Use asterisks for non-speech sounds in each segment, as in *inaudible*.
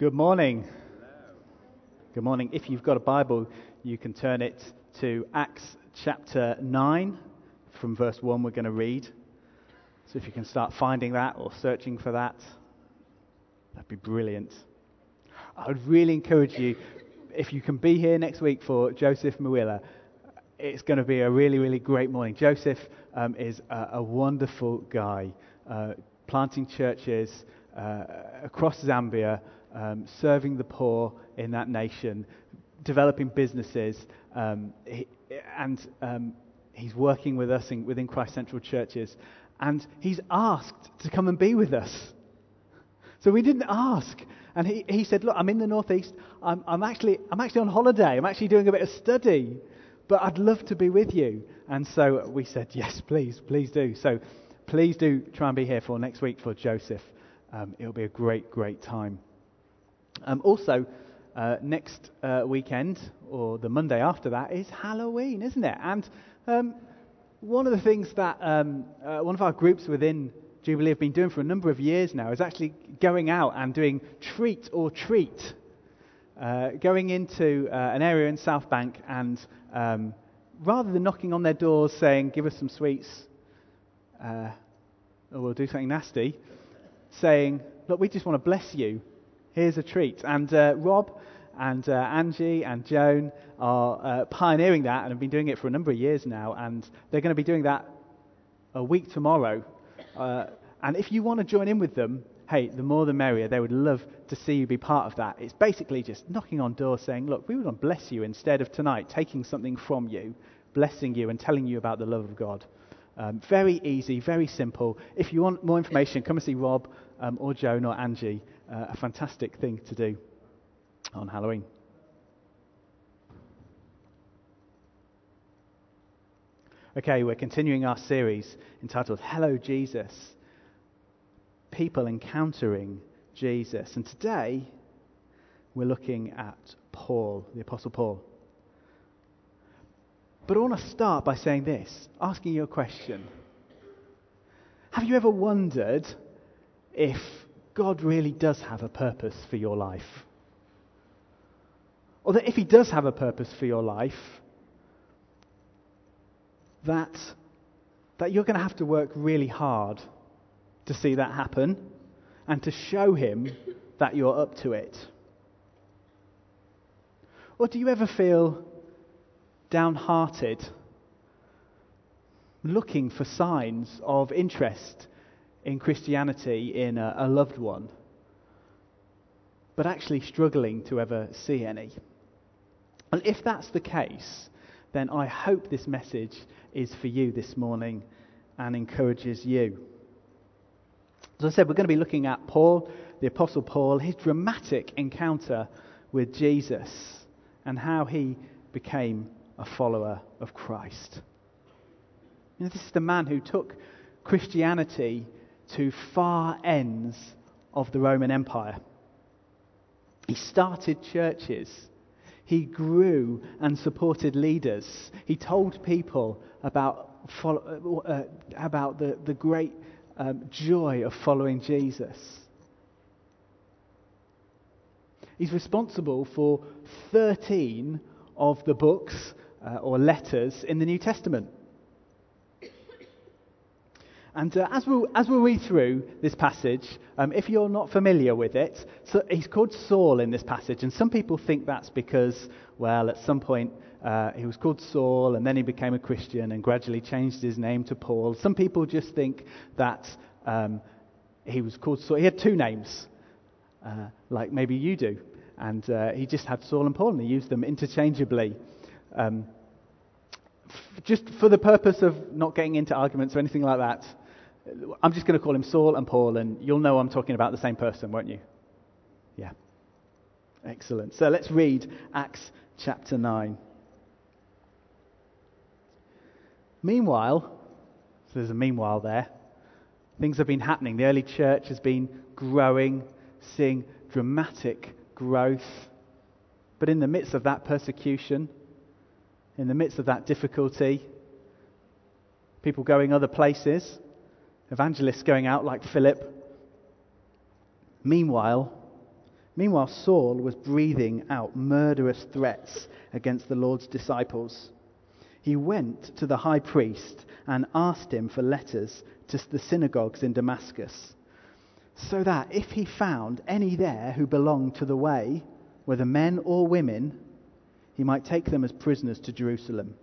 Good morning. Good morning. If you've got a Bible, you can turn it to Acts chapter 9 from verse 1 we're going to read. So if you can start finding that or searching for that, that'd be brilliant. I would really encourage you, if you can be here next week for Joseph Mawila, it's going to be a really, really great morning. Joseph um, is a, a, wonderful guy, uh, planting churches uh, across Zambia um, serving the poor in that nation, developing businesses, um, he, and um, he's working with us in, within Christ Central churches. And he's asked to come and be with us. So we didn't ask. And he, he said, Look, I'm in the Northeast. I'm, I'm, actually, I'm actually on holiday. I'm actually doing a bit of study. But I'd love to be with you. And so we said, Yes, please, please do. So please do try and be here for next week for Joseph. Um, it'll be a great, great time. Um, also, uh, next uh, weekend, or the Monday after that, is Halloween, isn't it? And um, one of the things that um, uh, one of our groups within Jubilee have been doing for a number of years now is actually going out and doing treat or treat. Uh, going into uh, an area in South Bank and um, rather than knocking on their doors saying, give us some sweets, uh, or we'll do something nasty, saying, look, we just want to bless you Here's a treat. And uh, Rob and uh, Angie and Joan are uh, pioneering that and have been doing it for a number of years now. And they're going to be doing that a week tomorrow. Uh, and if you want to join in with them, hey, the more the merrier. They would love to see you be part of that. It's basically just knocking on doors saying, look, we want to bless you instead of tonight taking something from you, blessing you and telling you about the love of God. Um, very easy, very simple. If you want more information, come and see Rob um, or Joan or Angie uh, a fantastic thing to do on Halloween. Okay, we're continuing our series entitled Hello Jesus People Encountering Jesus. And today we're looking at Paul, the Apostle Paul. But I want to start by saying this, asking you a question. Have you ever wondered if God really does have a purpose for your life. Or that if He does have a purpose for your life, that, that you're going to have to work really hard to see that happen and to show Him that you're up to it. Or do you ever feel downhearted, looking for signs of interest in Christianity in a, a loved one, but actually struggling to ever see any. And if that's the case, then I hope this message is for you this morning and encourages you. As I said, we're going to be looking at Paul, the Apostle Paul, his dramatic encounter with Jesus, and how he became a follower of Christ. You know, this is the man who took Christianity to far ends of the Roman Empire. He started churches. He grew and supported leaders. He told people about, follow, uh, about the, the great um, joy of following Jesus. He's responsible for 13 of the books uh, or letters in the New Testament. And uh, as, we as we read through this passage, um, if you're not familiar with it, so he's called Saul in this passage. And some people think that's because, well, at some point uh, he was called Saul and then he became a Christian and gradually changed his name to Paul. Some people just think that um, he was called Saul. He had two names, uh, like maybe you do. And uh, he just had Saul and Paul and he used them interchangeably. Um, just for the purpose of not getting into arguments or anything like that, I'm just going to call him Saul and Paul, and you'll know I'm talking about the same person, won't you? Yeah. Excellent. So let's read Acts chapter 9. Meanwhile, so there's a meanwhile there, things have been happening. The early church has been growing, seeing dramatic growth. But in the midst of that persecution, in the midst of that difficulty, people going other places, evangelists going out like Philip. Meanwhile, Meanwhile, Saul was breathing out murderous threats against the Lord's disciples. He went to the high priest and asked him for letters to the synagogues in Damascus, so that if he found any there who belonged to the way, whether men or women, he might take them as prisoners to Jerusalem.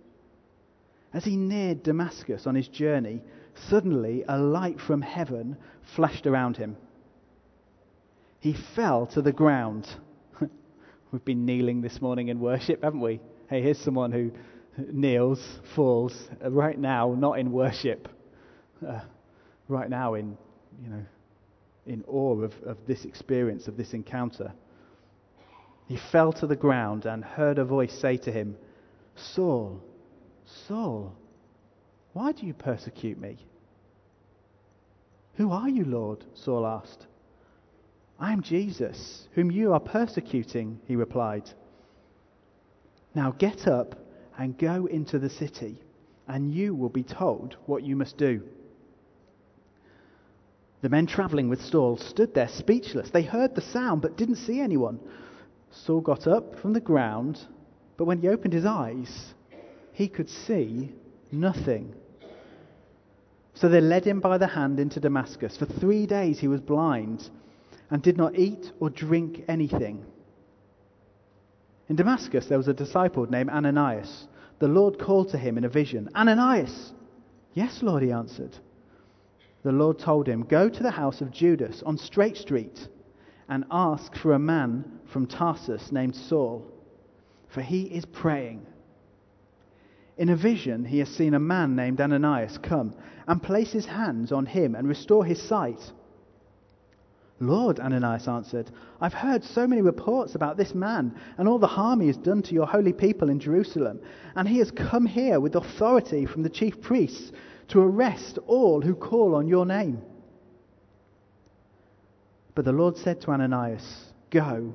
As he neared Damascus on his journey, suddenly a light from heaven flashed around him. He fell to the ground. *laughs* We've been kneeling this morning in worship, haven't we? Hey, here's someone who kneels, falls, uh, right now, not in worship, uh, right now in, you know, in awe of, of this experience, of this encounter. He fell to the ground and heard a voice say to him, Saul, Saul, why do you persecute me? Who are you, Lord? Saul asked. I am Jesus, whom you are persecuting, he replied. Now get up and go into the city, and you will be told what you must do. The men traveling with Saul stood there speechless. They heard the sound but didn't see anyone. Saul got up from the ground, but when he opened his eyes, he could see nothing. So they led him by the hand into Damascus. For three days he was blind and did not eat or drink anything. In Damascus there was a disciple named Ananias. The Lord called to him in a vision, Ananias! Yes, Lord, he answered. The Lord told him, Go to the house of Judas on Straight Street and ask for a man from Tarsus named Saul, for he is praying. In a vision, he has seen a man named Ananias come and place his hands on him and restore his sight. Lord, Ananias answered, I've heard so many reports about this man and all the harm he has done to your holy people in Jerusalem, and he has come here with authority from the chief priests to arrest all who call on your name. But the Lord said to Ananias, Go.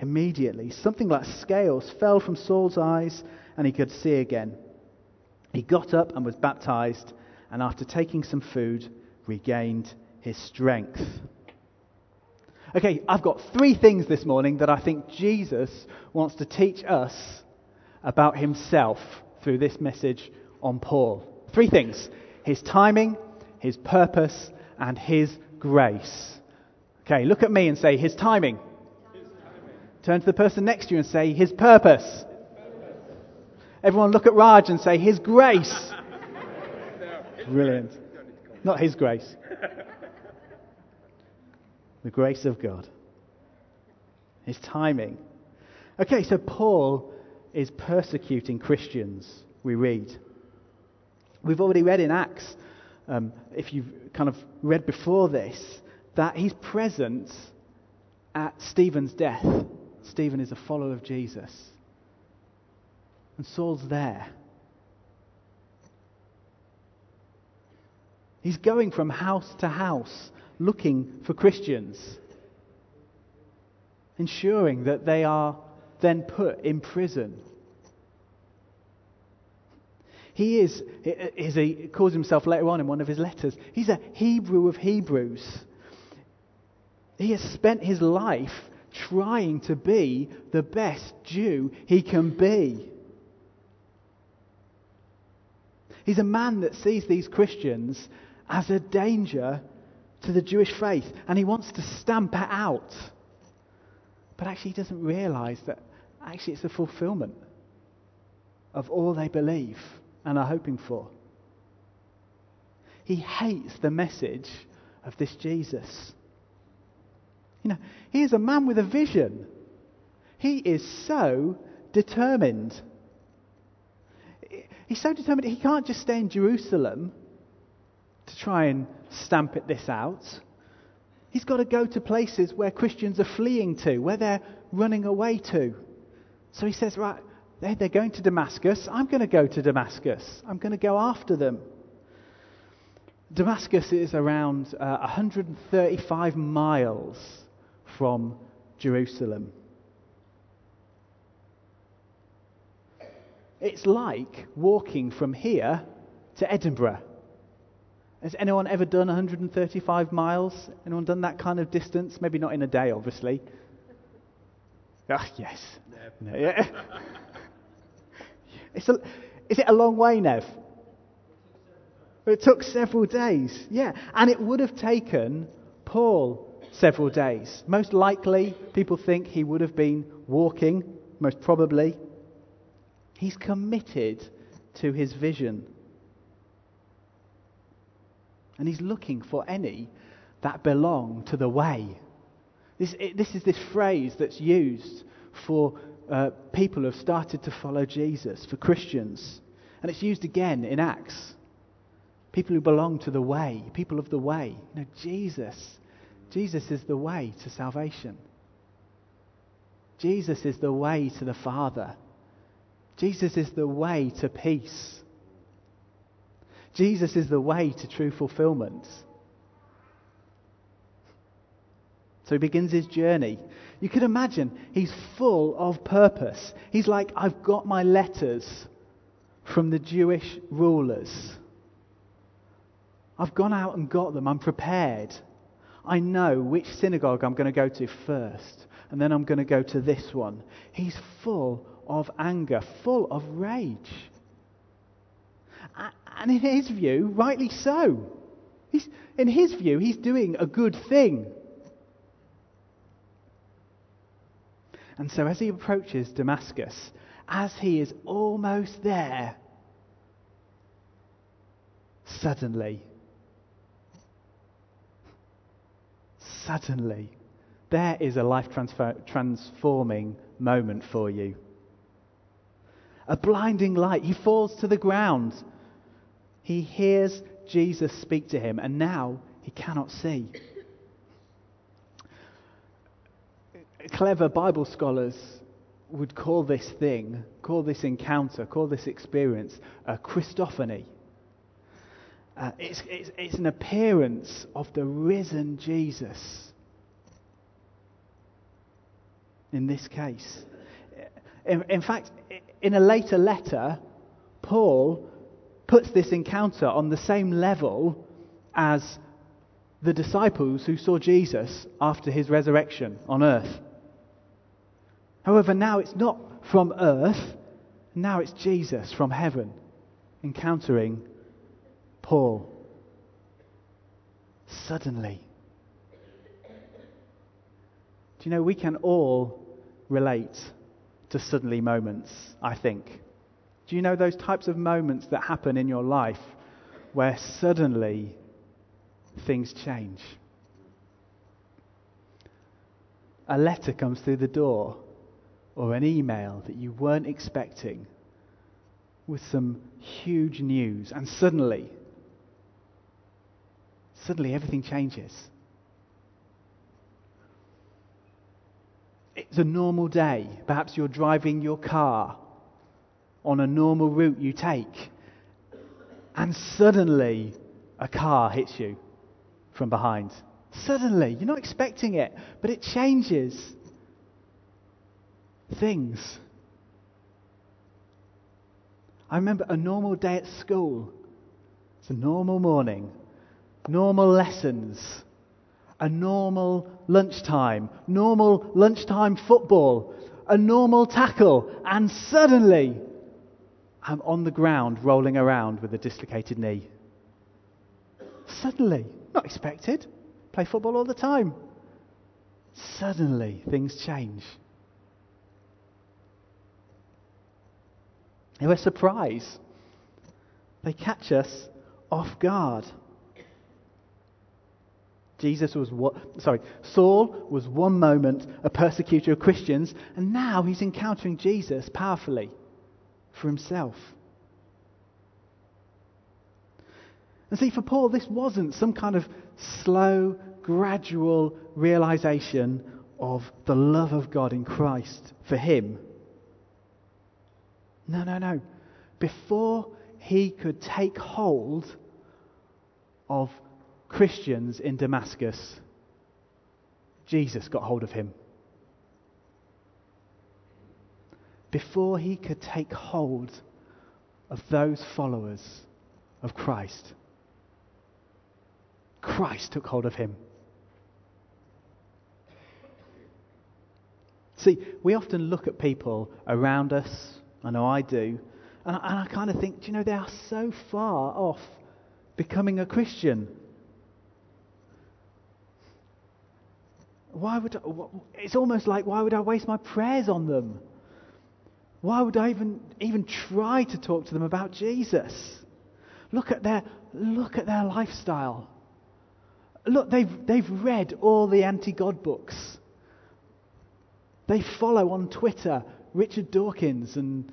Immediately, something like scales fell from Saul's eyes, and he could see again. He got up and was baptized, and after taking some food, regained his strength. Okay, I've got three things this morning that I think Jesus wants to teach us about himself through this message on Paul. Three things his timing, his purpose, and his grace. Okay, look at me and say, His timing. Turn to the person next to you and say, His purpose. His purpose. Everyone look at Raj and say, His grace. Brilliant. Not His grace. the grace of God. His timing. Okay, so Paul is persecuting Christians, we read. We've already read in Acts um, if you've kind of read before this, that he's present at Stephen's death. Stephen is a follower of Jesus. And Saul's there. He's going from house to house looking for Christians, ensuring that they are then put in prison he is, as he calls himself later on in one of his letters, he's a Hebrew of Hebrews. He has spent his life trying to be the best Jew he can be. He's a man that sees these Christians as a danger to the Jewish faith, and he wants to stamp it out. But actually, he doesn't realize that actually it's the fulfillment of all they believe and are hoping for. He hates the message of this Jesus. You know, he is a man with a vision. He is so determined. He's so determined he can't just stay in Jerusalem to try and stamp it this out. He's got to go to places where Christians are fleeing to, where they're running away to. So he says, Right, they're going to Damascus. I'm going to go to Damascus. I'm going to go after them. Damascus is around uh, 135 miles from Jerusalem. It's like walking from here to Edinburgh. Has anyone ever done 135 miles? Anyone done that kind of distance? Maybe not in a day, obviously. Ah, oh, yes. No, yeah. *laughs* it's a, is it a long way, Nev? It took several days. Yeah. And it would have taken Paul several days. Most likely, people think he would have been walking, most probably. He's committed to his vision. And he's looking for any that belong to the way. This, it, this is this phrase that's used for uh, people who have started to follow Jesus, for Christians. And it's used again in Acts. People who belong to the way, people of the way. You know, Jesus. Jesus is the way to salvation. Jesus is the way to the Father. Jesus is the way to peace. Jesus is the way to true fulfillment. So he begins his journey. You can imagine he's full of purpose. He's like, I've got my letters from the Jewish rulers. I've gone out and got them. I'm prepared. I know which synagogue I'm going to go to first, and then I'm going to go to this one. He's full of anger, full of rage. And in his view, rightly so. He's, in his view, he's doing a good thing. And so, as he approaches Damascus, as he is almost there, suddenly, suddenly, there is a life transfer- transforming moment for you a blinding light. He falls to the ground. He hears Jesus speak to him, and now he cannot see. Clever Bible scholars would call this thing, call this encounter, call this experience a Christophany. Uh, it's, it's, it's an appearance of the risen Jesus in this case. In, in fact, in a later letter, Paul puts this encounter on the same level as the disciples who saw Jesus after his resurrection on earth. However, now it's not from earth, now it's Jesus from heaven encountering Paul. Suddenly. Do you know, we can all relate to suddenly moments, I think. Do you know those types of moments that happen in your life where suddenly things change? A letter comes through the door or an email that you weren't expecting with some huge news, and suddenly, suddenly everything changes. It's a normal day. Perhaps you're driving your car on a normal route you take, and suddenly a car hits you from behind. Suddenly, you're not expecting it, but it changes things. I remember a normal day at school. It's a normal morning, normal lessons a normal lunchtime, normal lunchtime football, a normal tackle, and suddenly I'm on the ground rolling around with a dislocated knee. Suddenly, not expected. Play football all the time. Suddenly, things change. They were surprised. They catch us off guard. Jesus was what, sorry, Saul was one moment a persecutor of Christians, and now he's encountering Jesus powerfully for himself. And see, for Paul, this wasn't some kind of slow, gradual realization of the love of God in Christ for him. No, no, no. Before he could take hold of Christians in Damascus, Jesus got hold of him. Before he could take hold of those followers of Christ, Christ took hold of him. See, we often look at people around us, I know I do, and I, and I kind of think, do you know, they are so far off becoming a Christian. Why would I, it's almost like why would I waste my prayers on them? Why would I even even try to talk to them about Jesus? Look at their look at their lifestyle. Look, they've they've read all the anti-God books. They follow on Twitter Richard Dawkins and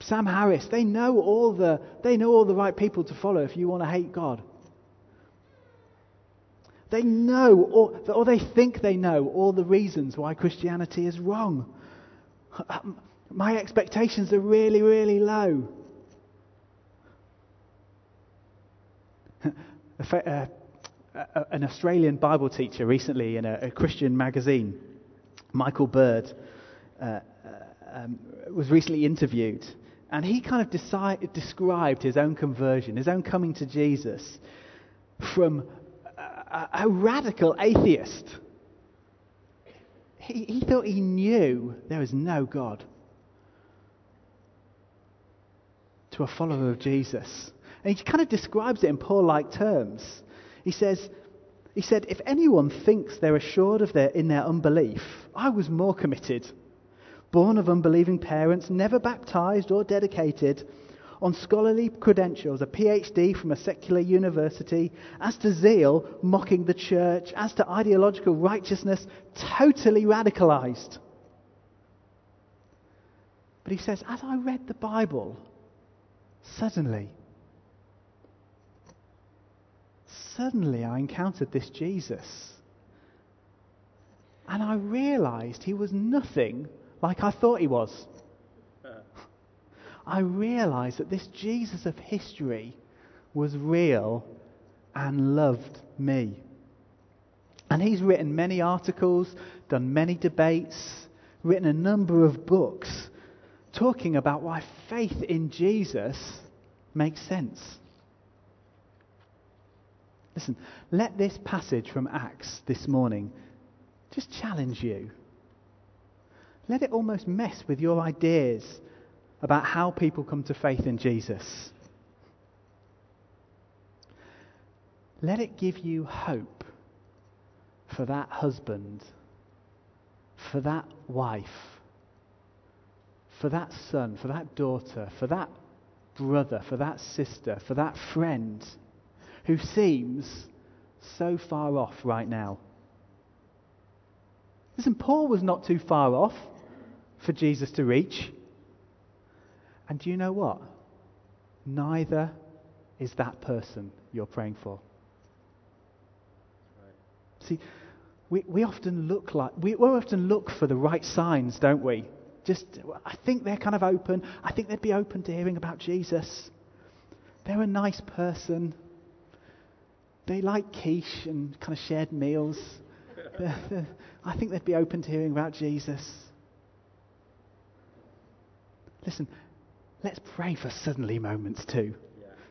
Sam Harris. They know all the, they know all the right people to follow if you want to hate God. They know, or, or they think they know, all the reasons why Christianity is wrong. My expectations are really, really low. an Australian Bible teacher recently in a, Christian magazine Michael Bird, uh, uh, um, was recently interviewed, and he kind of decide, described his own conversion, his own coming to Jesus, from a, a radical atheist. He, he thought he knew there was no God. To a follower of Jesus. And he kind of describes it in Paul like terms. He says, he said, If anyone thinks they're assured of their, in their unbelief, I was more committed. Born of unbelieving parents, never baptized or dedicated, on scholarly credentials, a PhD from a secular university, as to zeal, mocking the church, as to ideological righteousness, totally radicalized. But he says, as I read the Bible, suddenly suddenly I encountered this Jesus. And I realized he was nothing like I thought he was. I realized that this Jesus of history was real and loved me. And he's written many articles, done many debates, written a number of books talking about why faith in Jesus makes sense. Listen, let this passage from Acts this morning just challenge you. Let it almost mess with your ideas about how people come to faith in Jesus. Let it give you hope for that husband, for that wife, for that son, for that daughter, for that brother, for that sister, for that friend who seems so far off right now. Listen, Paul was not too far off for Jesus to reach. And do you know what? Neither is that person you're praying for. Right. See, we, we often look like we, we often look for the right signs, don't we? Just I think they're kind of open. I think they'd be open to hearing about Jesus. They're a nice person they like quiche and kind of shared meals. *laughs* I think they'd be open to hearing about Jesus. Listen, let's pray for suddenly moments too.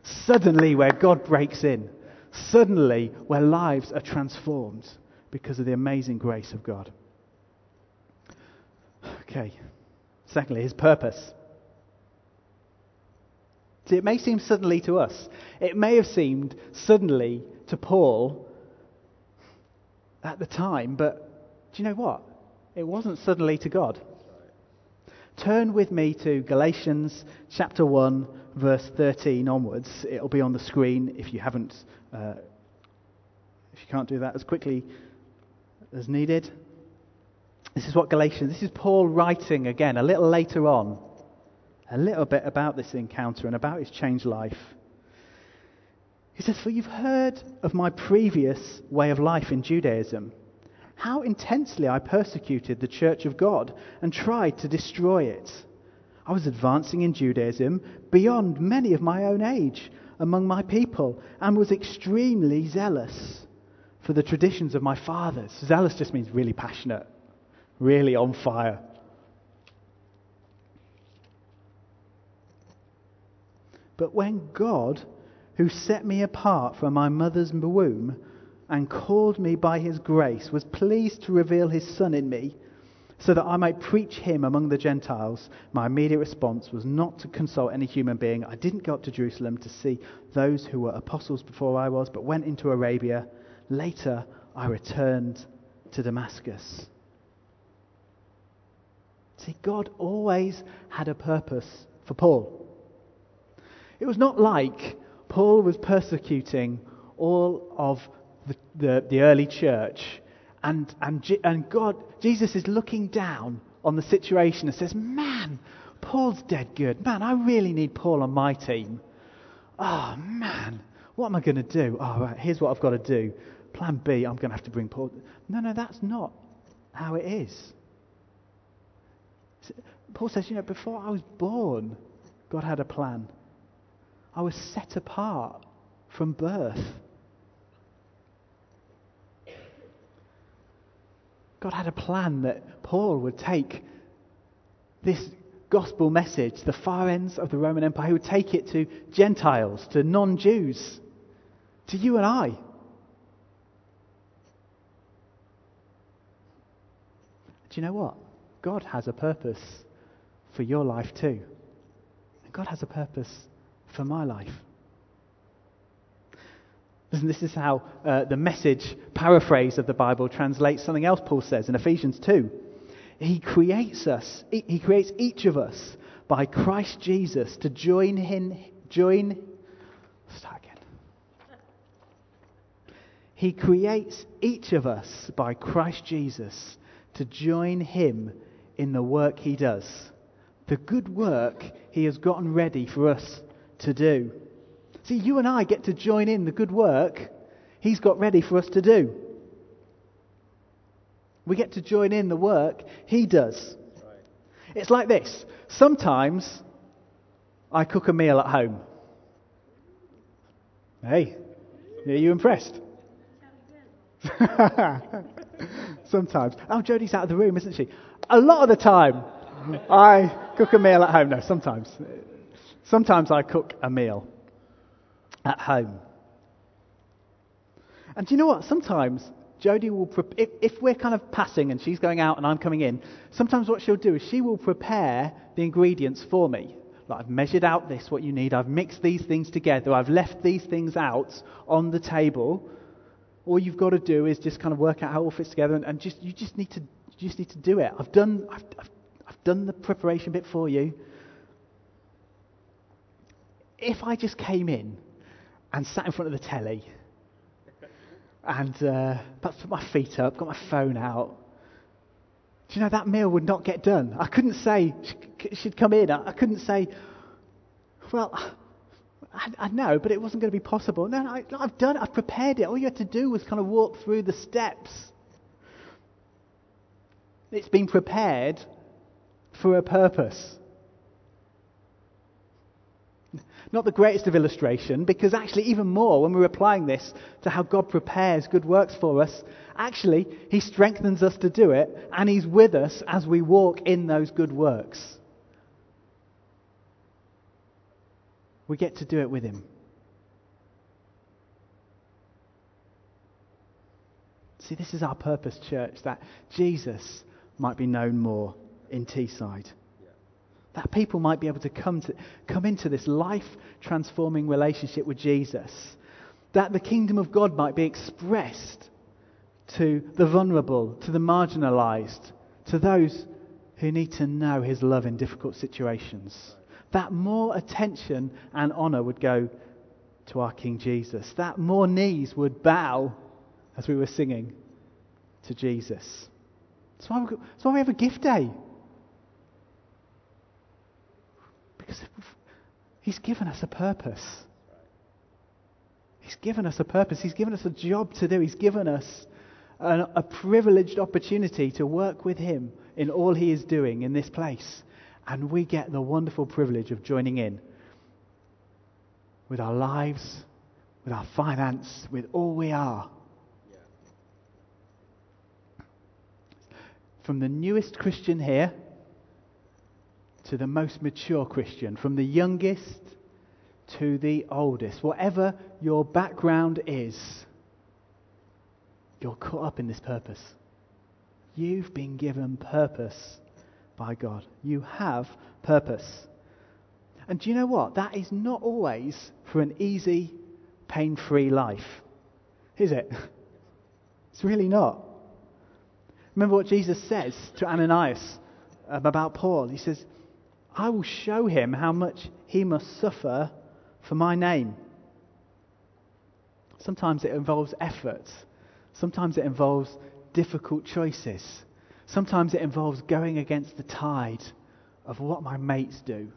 Suddenly, where God breaks in. Suddenly, where lives are transformed because of the amazing grace of God. Okay. Secondly, his purpose. See, it may seem suddenly to us. It may have seemed suddenly to Paul at the time, but do you know what? It wasn't suddenly to God. Turn with me to Galatians chapter 1, verse 13 onwards. It'll be on the screen if you haven't, uh, if you can't do that as quickly as needed. This is what Galatians, this is Paul writing again a little later on, a little bit about this encounter and about his changed life. He says, For you've heard of my previous way of life in Judaism, how intensely I persecuted the church of God and tried to destroy it. I was advancing in Judaism beyond many of my own age among my people and was extremely zealous for the traditions of my fathers. Zealous just means really passionate, really on fire. But when God, who set me apart from my mother's womb and called me by his grace, was pleased to reveal his Son in me, so that I might preach him among the Gentiles, my immediate response was not to consult any human being. I didn't go up to Jerusalem to see those who were apostles before I was, but went into Arabia. Later, I returned to Damascus. See, God always had a purpose for Paul. It was not like Paul was persecuting all of the, the, the early church and, and, and God, Jesus is looking down on the situation and says, Man, Paul's dead good. Man, I really need Paul on my team. Oh, man, what am I going to do? Oh, right, here's what I've got to do. Plan B, I'm going to have to bring Paul. No, no, that's not how it is. Paul says, you know, before I was born, God had a plan. I was set apart from birth. God had a plan that Paul would take this gospel message, to the far ends of the Roman Empire, he would take it to Gentiles, to non Jews, to you and I. Do you know what? God has a purpose for your life too. And God has a purpose for my life. This is how uh, the message paraphrase of the Bible translates something else Paul says in Ephesians 2. He creates us, he creates each of us by Christ Jesus to join him, join, start again. He creates each of us by Christ Jesus to join him in the work he does. The good work he has gotten ready for us to do. See, you and I get to join in the good work He's got ready for us to do. We get to join in the work He does. Right. It's like this. Sometimes I cook a meal at home. Hey, are you impressed? *laughs* Sometimes. Oh, Jodie's out of the room, isn't she? A lot of the time, I cook a meal at home. No, sometimes. Sometimes I cook a meal at home. And do you know what? Sometimes Jodie will, pre- if, if, we're kind of passing and she's going out and I'm coming in, sometimes what she'll do is she will prepare the ingredients for me. Like I've measured out this, what you need, I've mixed these things together, I've left these things out on the table. All you've got to do is just kind of work out how it all fits together and, and just, you just need to, you just need to do it. I've done, I've, I've, I've done the preparation bit for you. If I just came in and sat in front of the telly and uh, put my feet up, got my phone out. Do you know that meal would not get done? I couldn't say she'd come in. I couldn't say, well, I, I know, but it wasn't going to be possible. No, I, I've done it. I've prepared it. All you had to do was kind of walk through the steps. It's been prepared for a purpose. Not the greatest of illustration, because actually, even more, when we're applying this to how God prepares good works for us, actually, He strengthens us to do it, and He's with us as we walk in those good works. We get to do it with Him. See, this is our purpose, church, that Jesus might be known more in Teesside. That people might be able to come, to come into this life transforming relationship with Jesus. That the kingdom of God might be expressed to the vulnerable, to the marginalized, to those who need to know his love in difficult situations. That more attention and honor would go to our King Jesus. That more knees would bow, as we were singing, to Jesus. That's why, that's why we have a gift day. Because He's given us a purpose. He's given us a purpose. He's given us a job to do. He's given us an, a privileged opportunity to work with Him in all He is doing in this place. And we get the wonderful privilege of joining in with our lives, with our finance, with all we are. From the newest Christian here to the most mature Christian, from the youngest to the oldest, whatever your background is, you're caught up in this purpose. You've been given purpose by God. You have purpose. And do you know what? That is not always for an easy, pain free life, is it? *laughs* It's really not. Remember what Jesus says to Ananias um, about Paul? He says, I will show him how much he must suffer for my name. Sometimes it involves effort. Sometimes it involves difficult choices. Sometimes it involves going against the tide of what my mates do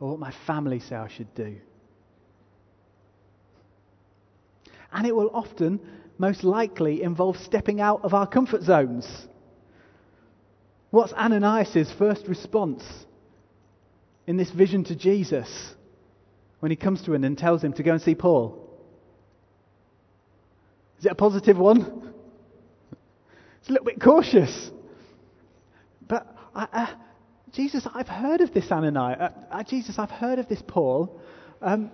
or what my family say I should do. And it will often, most likely, involve stepping out of our comfort zones. What's Ananias' first response in this vision to Jesus when he comes to him and tells him to go and see Paul? Is it a positive one? It's a little bit cautious. But uh, Jesus, I've heard of this Ananias. Uh, uh, Jesus, I've heard of this Paul. Um,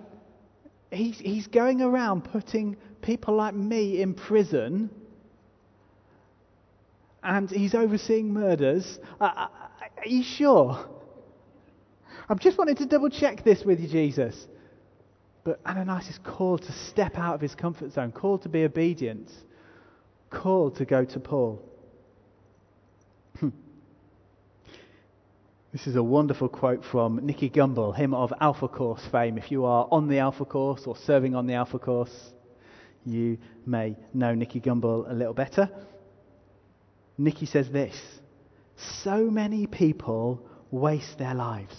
he's, he's going around putting people like me in prison, and he's overseeing murders. Uh, uh are you sure? I'm just wanting to double check this with you, Jesus. But Ananias is called to step out of his comfort zone, called to be obedient, called to go to Paul. Hmm. this is a wonderful quote from Nicky Gumbel, him of Alpha Course fame. If you are on the Alpha Course or serving on the Alpha Course, you may know Nicky Gumbel a little better. Nicky says this So many people waste their lives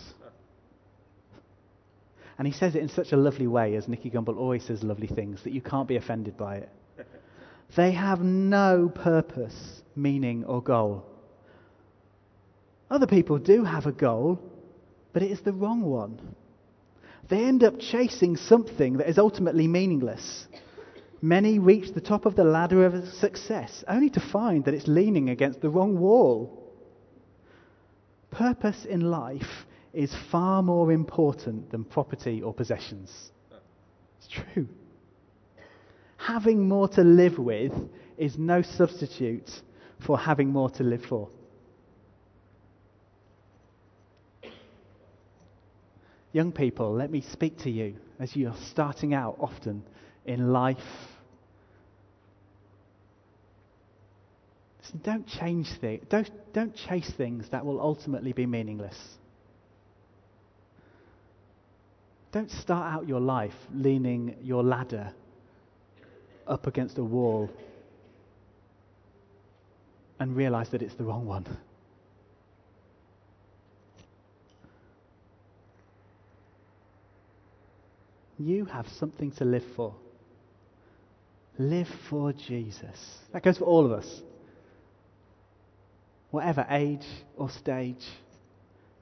and he says it in such a lovely way, as Nicky Gumbel always says lovely things, that you can't be offended by it. *laughs* They have no purpose, meaning, or goal. Other people do have a goal, but it is the wrong one. They end up chasing something that is ultimately meaningless. Many reach the top of the ladder of success only to find that it's leaning against the wrong wall. Purpose in life is far more important than property or possessions. It's true. Having more to live with is no substitute for having more to live for. Young people, let me speak to you as you are starting out often in life. Listen, don't change things. Don't, don't chase things that will ultimately be meaningless. Don't start out your life leaning your ladder up against a wall and realize that it's the wrong one. You have something to live for. Live for Jesus. That goes for all of us. Whatever age or stage,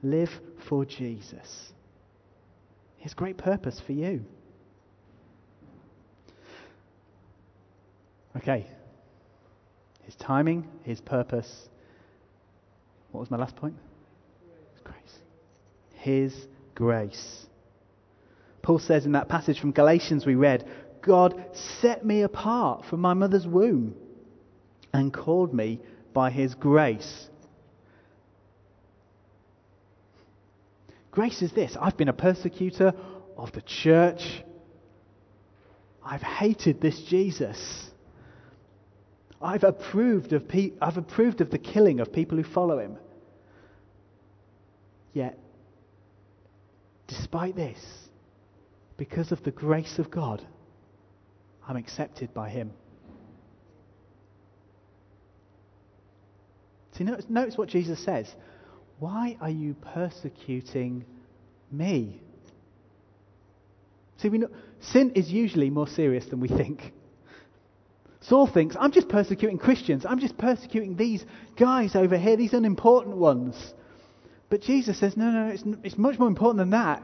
live for Jesus. His great purpose for you. Okay. His timing, his purpose. What was my last point? His grace. His grace. Paul says in that passage from Galatians we read, God set me apart from my mother's womb and called me by his grace. Grace is this I've been a persecutor of the church. I've hated this Jesus. I've approved of, pe- I've approved of the killing of people who follow him. Yet, despite this, because of the grace of God, I'm accepted by him. See, notice, notice what Jesus says. Why are you persecuting me? See, we know, sin is usually more serious than we think. Saul thinks, I'm just persecuting Christians. I'm just persecuting these guys over here, these unimportant ones. But Jesus says, no, no, it's, it's much more important than that.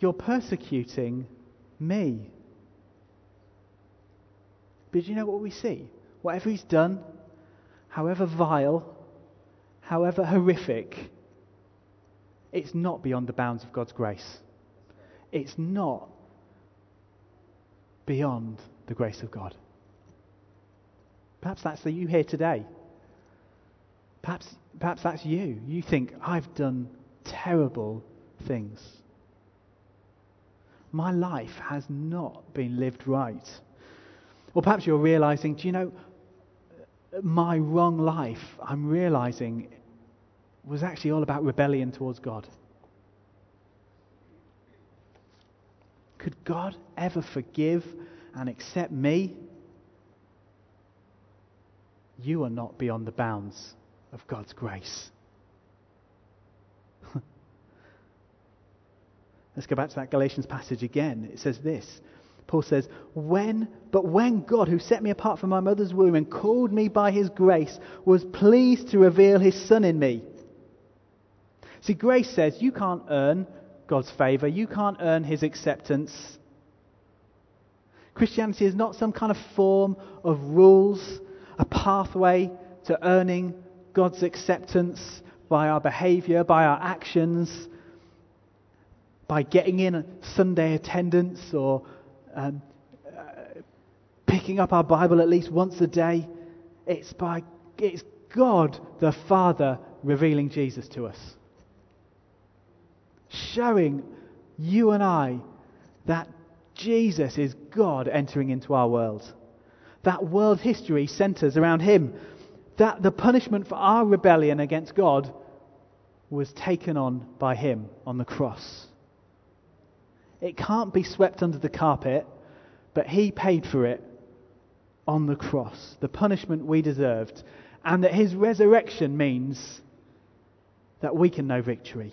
You're persecuting me. But you know what we see? Whatever he's done, however vile, however horrific, it's not beyond the bounds of God's grace. It's not beyond the grace of God. Perhaps that's you here today. Perhaps, perhaps that's you. You think, I've done terrible things. My life has not been lived right. Or perhaps you're realizing, do you know, my wrong life, I'm realizing, was actually all about rebellion towards God. Could God ever forgive and accept me? You are not beyond the bounds of God's grace. *laughs* Let's go back to that Galatians passage again. It says this. Paul says, when, but when God, who set me apart from my mother's womb and called me by his grace, was pleased to reveal his son in me. See, grace says you can't earn God's favor, you can't earn his acceptance. Christianity is not some kind of form of rules, a pathway to earning God's acceptance by our behavior, by our actions, by getting in Sunday attendance or um, uh, picking up our Bible at least once a day. It's by it's God the Father revealing Jesus to us, showing you and I that Jesus is God entering into our world. That world history centers around Him. That the punishment for our rebellion against God was taken on by Him on the cross. It can't be swept under the carpet, but He paid for it on the cross, the punishment we deserved, and that His resurrection means that we can know victory.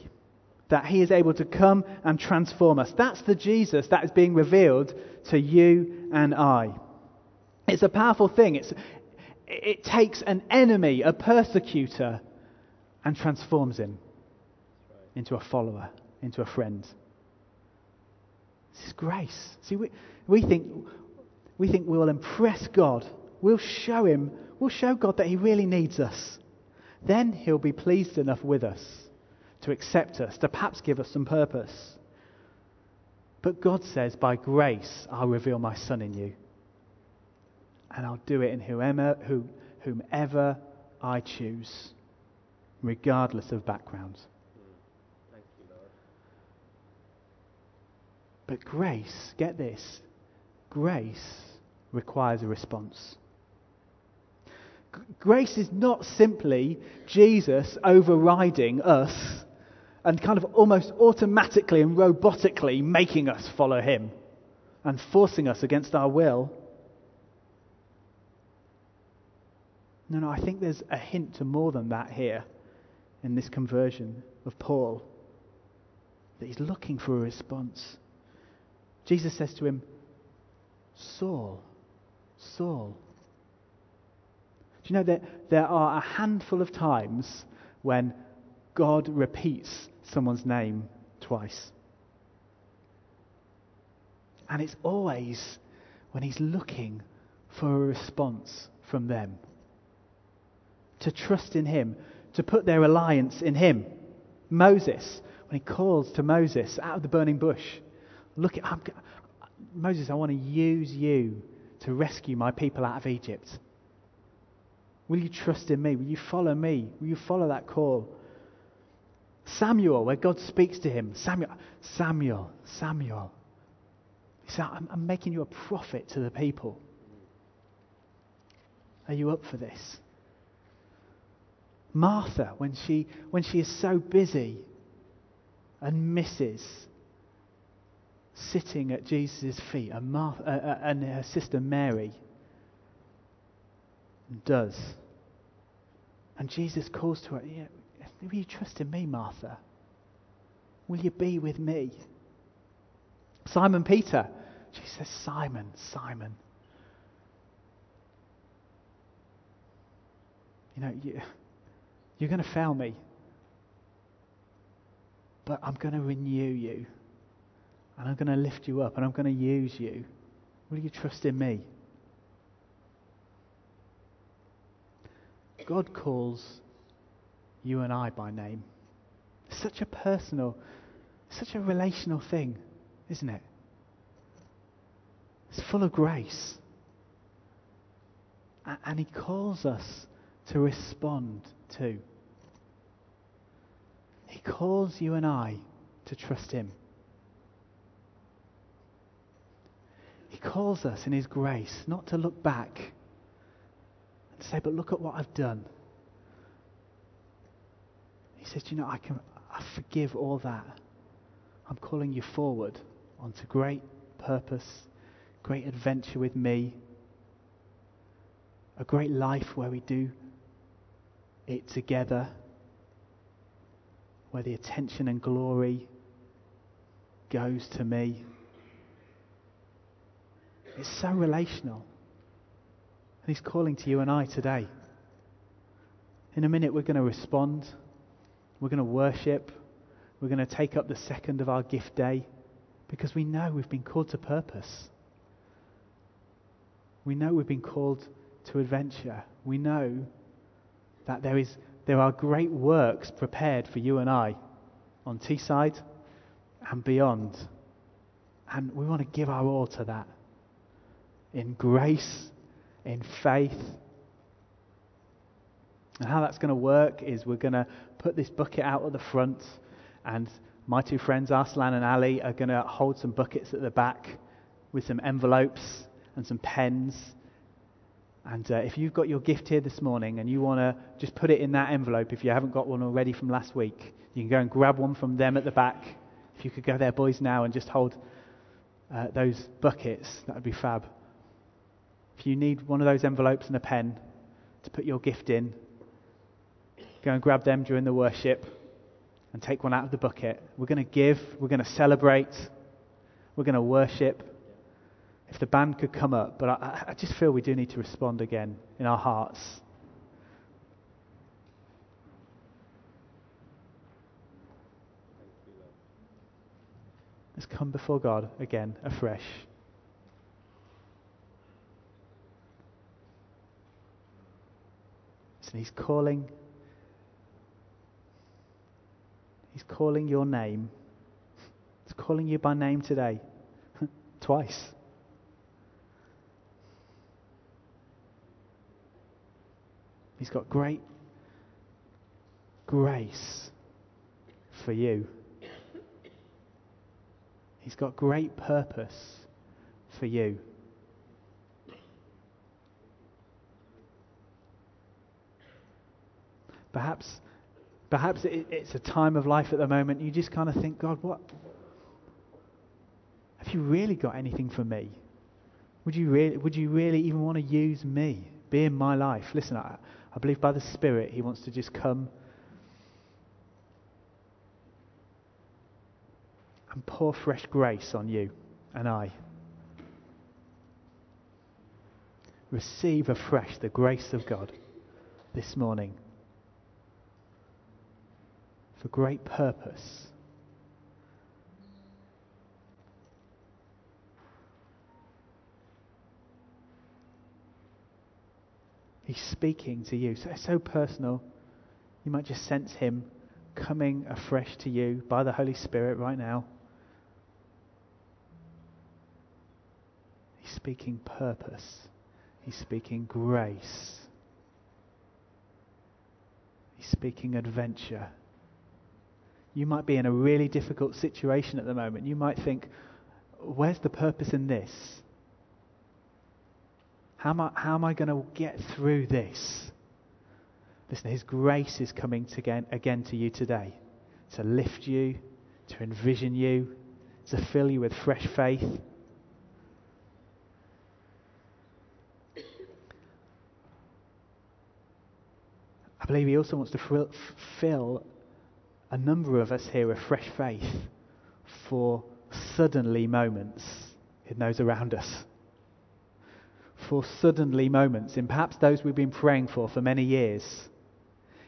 That He is able to come and transform us. That's the Jesus that is being revealed to you and I. It's a powerful thing. It's, it takes an enemy, a persecutor, and transforms him into a follower, into a friend. This is grace. See, we, we, think, we think we will impress God. We'll show him, we'll show God that he really needs us. Then he'll be pleased enough with us to accept us, to perhaps give us some purpose. But God says, by grace, I'll reveal my Son in you. And I'll do it in whomever, who, whomever I choose, regardless of background. But grace, get this, grace requires a response. Grace is not simply Jesus overriding us and kind of almost automatically and robotically making us follow him and forcing us against our will. No, no, I think there's a hint to more than that here in this conversion of Paul. That he's looking for a response. Jesus says to him, Saul, Saul. Do you know that there are a handful of times when God repeats someone's name twice? And it's always when he's looking for a response from them. To trust in him, to put their reliance in him. Moses, when he calls to Moses out of the burning bush, Look at I'm, Moses, I want to use you to rescue my people out of Egypt. Will you trust in me? Will you follow me? Will you follow that call? Samuel, where God speaks to him, Samuel, Samuel, Samuel. He said, I'm, I'm making you a prophet to the people. Are you up for this? Martha, when she, when she is so busy and misses sitting at Jesus' feet, and, Martha, uh, uh, and her sister Mary does. And Jesus calls to her, yeah, Will you trust in me, Martha? Will you be with me? Simon Peter. She says, Simon, Simon. You know, you, you're going to fail me, but I'm going to renew you, and I'm going to lift you up, and I'm going to use you. Will you trust in me? God calls you and I by name. Such a personal, such a relational thing, isn't it? It's full of grace. And He calls us to respond to. He calls you and I to trust Him. He calls us in His grace not to look back and say, but look at what I've done. He says, you know, I can I forgive all that. I'm calling you forward onto great purpose, great adventure with me, a great life where we do it together, where the attention and glory goes to me. It's so relational. And He's calling to you and I today. In a minute, we're going to respond. We're going to worship. We're going to take up the second of our gift day because we know we've been called to purpose. We know we've been called to adventure. We know that there, is, there are great works prepared for you and I on Teesside and beyond. And we want to give our all to that in grace, in faith. And how that's going to work is we're going to put this bucket out at the front, and my two friends, Arslan and Ali, are going to hold some buckets at the back with some envelopes and some pens. And uh, if you've got your gift here this morning and you want to just put it in that envelope, if you haven't got one already from last week, you can go and grab one from them at the back. If you could go there, boys, now and just hold uh, those buckets, that would be fab. If you need one of those envelopes and a pen to put your gift in, go and grab them during the worship and take one out of the bucket. We're going to give, we're going to celebrate, we're going to worship. If the band could come up, but I, I just feel we do need to respond again in our hearts. Let's come before God again, afresh. And He's calling He's calling your name. It's calling you by name today. *laughs* Twice. He's got great grace for you. He's got great purpose for you. Perhaps Perhaps it, it's a time of life at the moment. You just kind of think, God, what? Have you really got anything for me? Would you really, would you really even want to use me, be in my life? Listen, I, I believe by the Spirit, He wants to just come and pour fresh grace on you and I. Receive afresh the grace of God this morning for great purpose. He's speaking to you. So, it's so personal. You might just sense Him coming afresh to you by the Holy Spirit right now. He's speaking purpose. He's speaking grace. He's speaking adventure. You might be in a really difficult situation at the moment. You might think, where's the purpose in this? How am I, how am I going to get through this? Listen, His grace is coming to again, again to you today to lift you, to envision you, to fill you with fresh faith. I believe He also wants to fill a number of us here a fresh faith for suddenly moments in those around us. For suddenly moments in perhaps those we've been praying for for many years.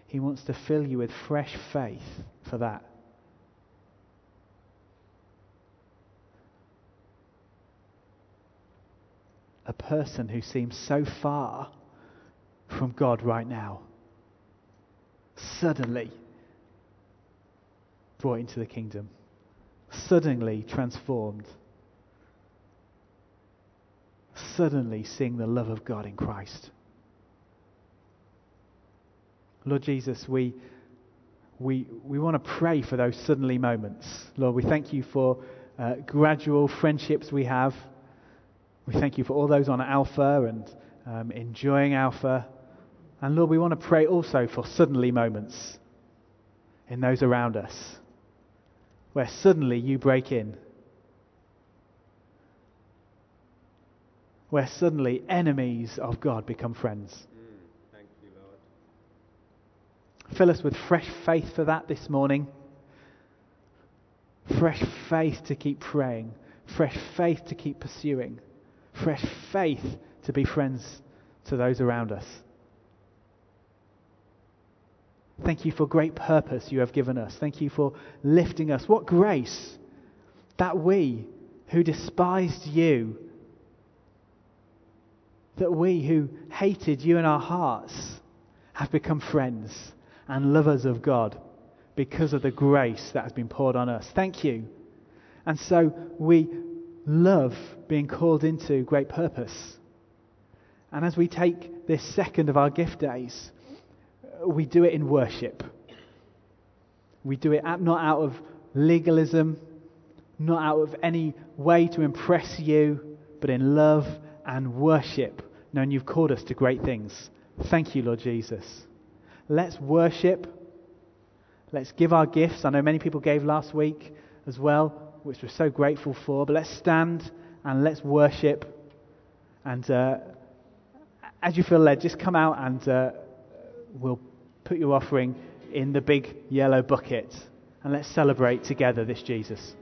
He wants to fill you with fresh faith for that. A person who seems so far from God right now, suddenly brought into the kingdom, suddenly transformed, suddenly seeing the love of God in Christ. Lord Jesus, we, we, we want to pray for those suddenly moments. Lord, we thank you for uh, gradual friendships we have. We thank you for all those on Alpha and um, enjoying Alpha. And Lord, we want to pray also for suddenly moments in those around us where suddenly you break in. Where suddenly enemies of God become friends. Mm, thank you, lord. Fill us with fresh faith for that this morning. Fresh faith to keep praying. Fresh faith to keep pursuing. Fresh faith to be friends to those around us. Thank you for great purpose you have given us. Thank you for lifting us. What grace that we who despised you, that we who hated you in our hearts, have become friends and lovers of God because of the grace that has been poured on us. Thank you. And so we love being called into great purpose. And as we take this second of our gift days, we do it in worship. We do it not out of legalism, not out of any way to impress you, but in love and worship, knowing you've called us to great things. Thank you, Lord Jesus. Let's worship. Let's give our gifts. I know many people gave last week as well, which we're so grateful for. But let's stand and let's worship. And uh, as you feel led, just come out and uh, we'll put your offering in the big yellow bucket. And let's celebrate together this Jesus.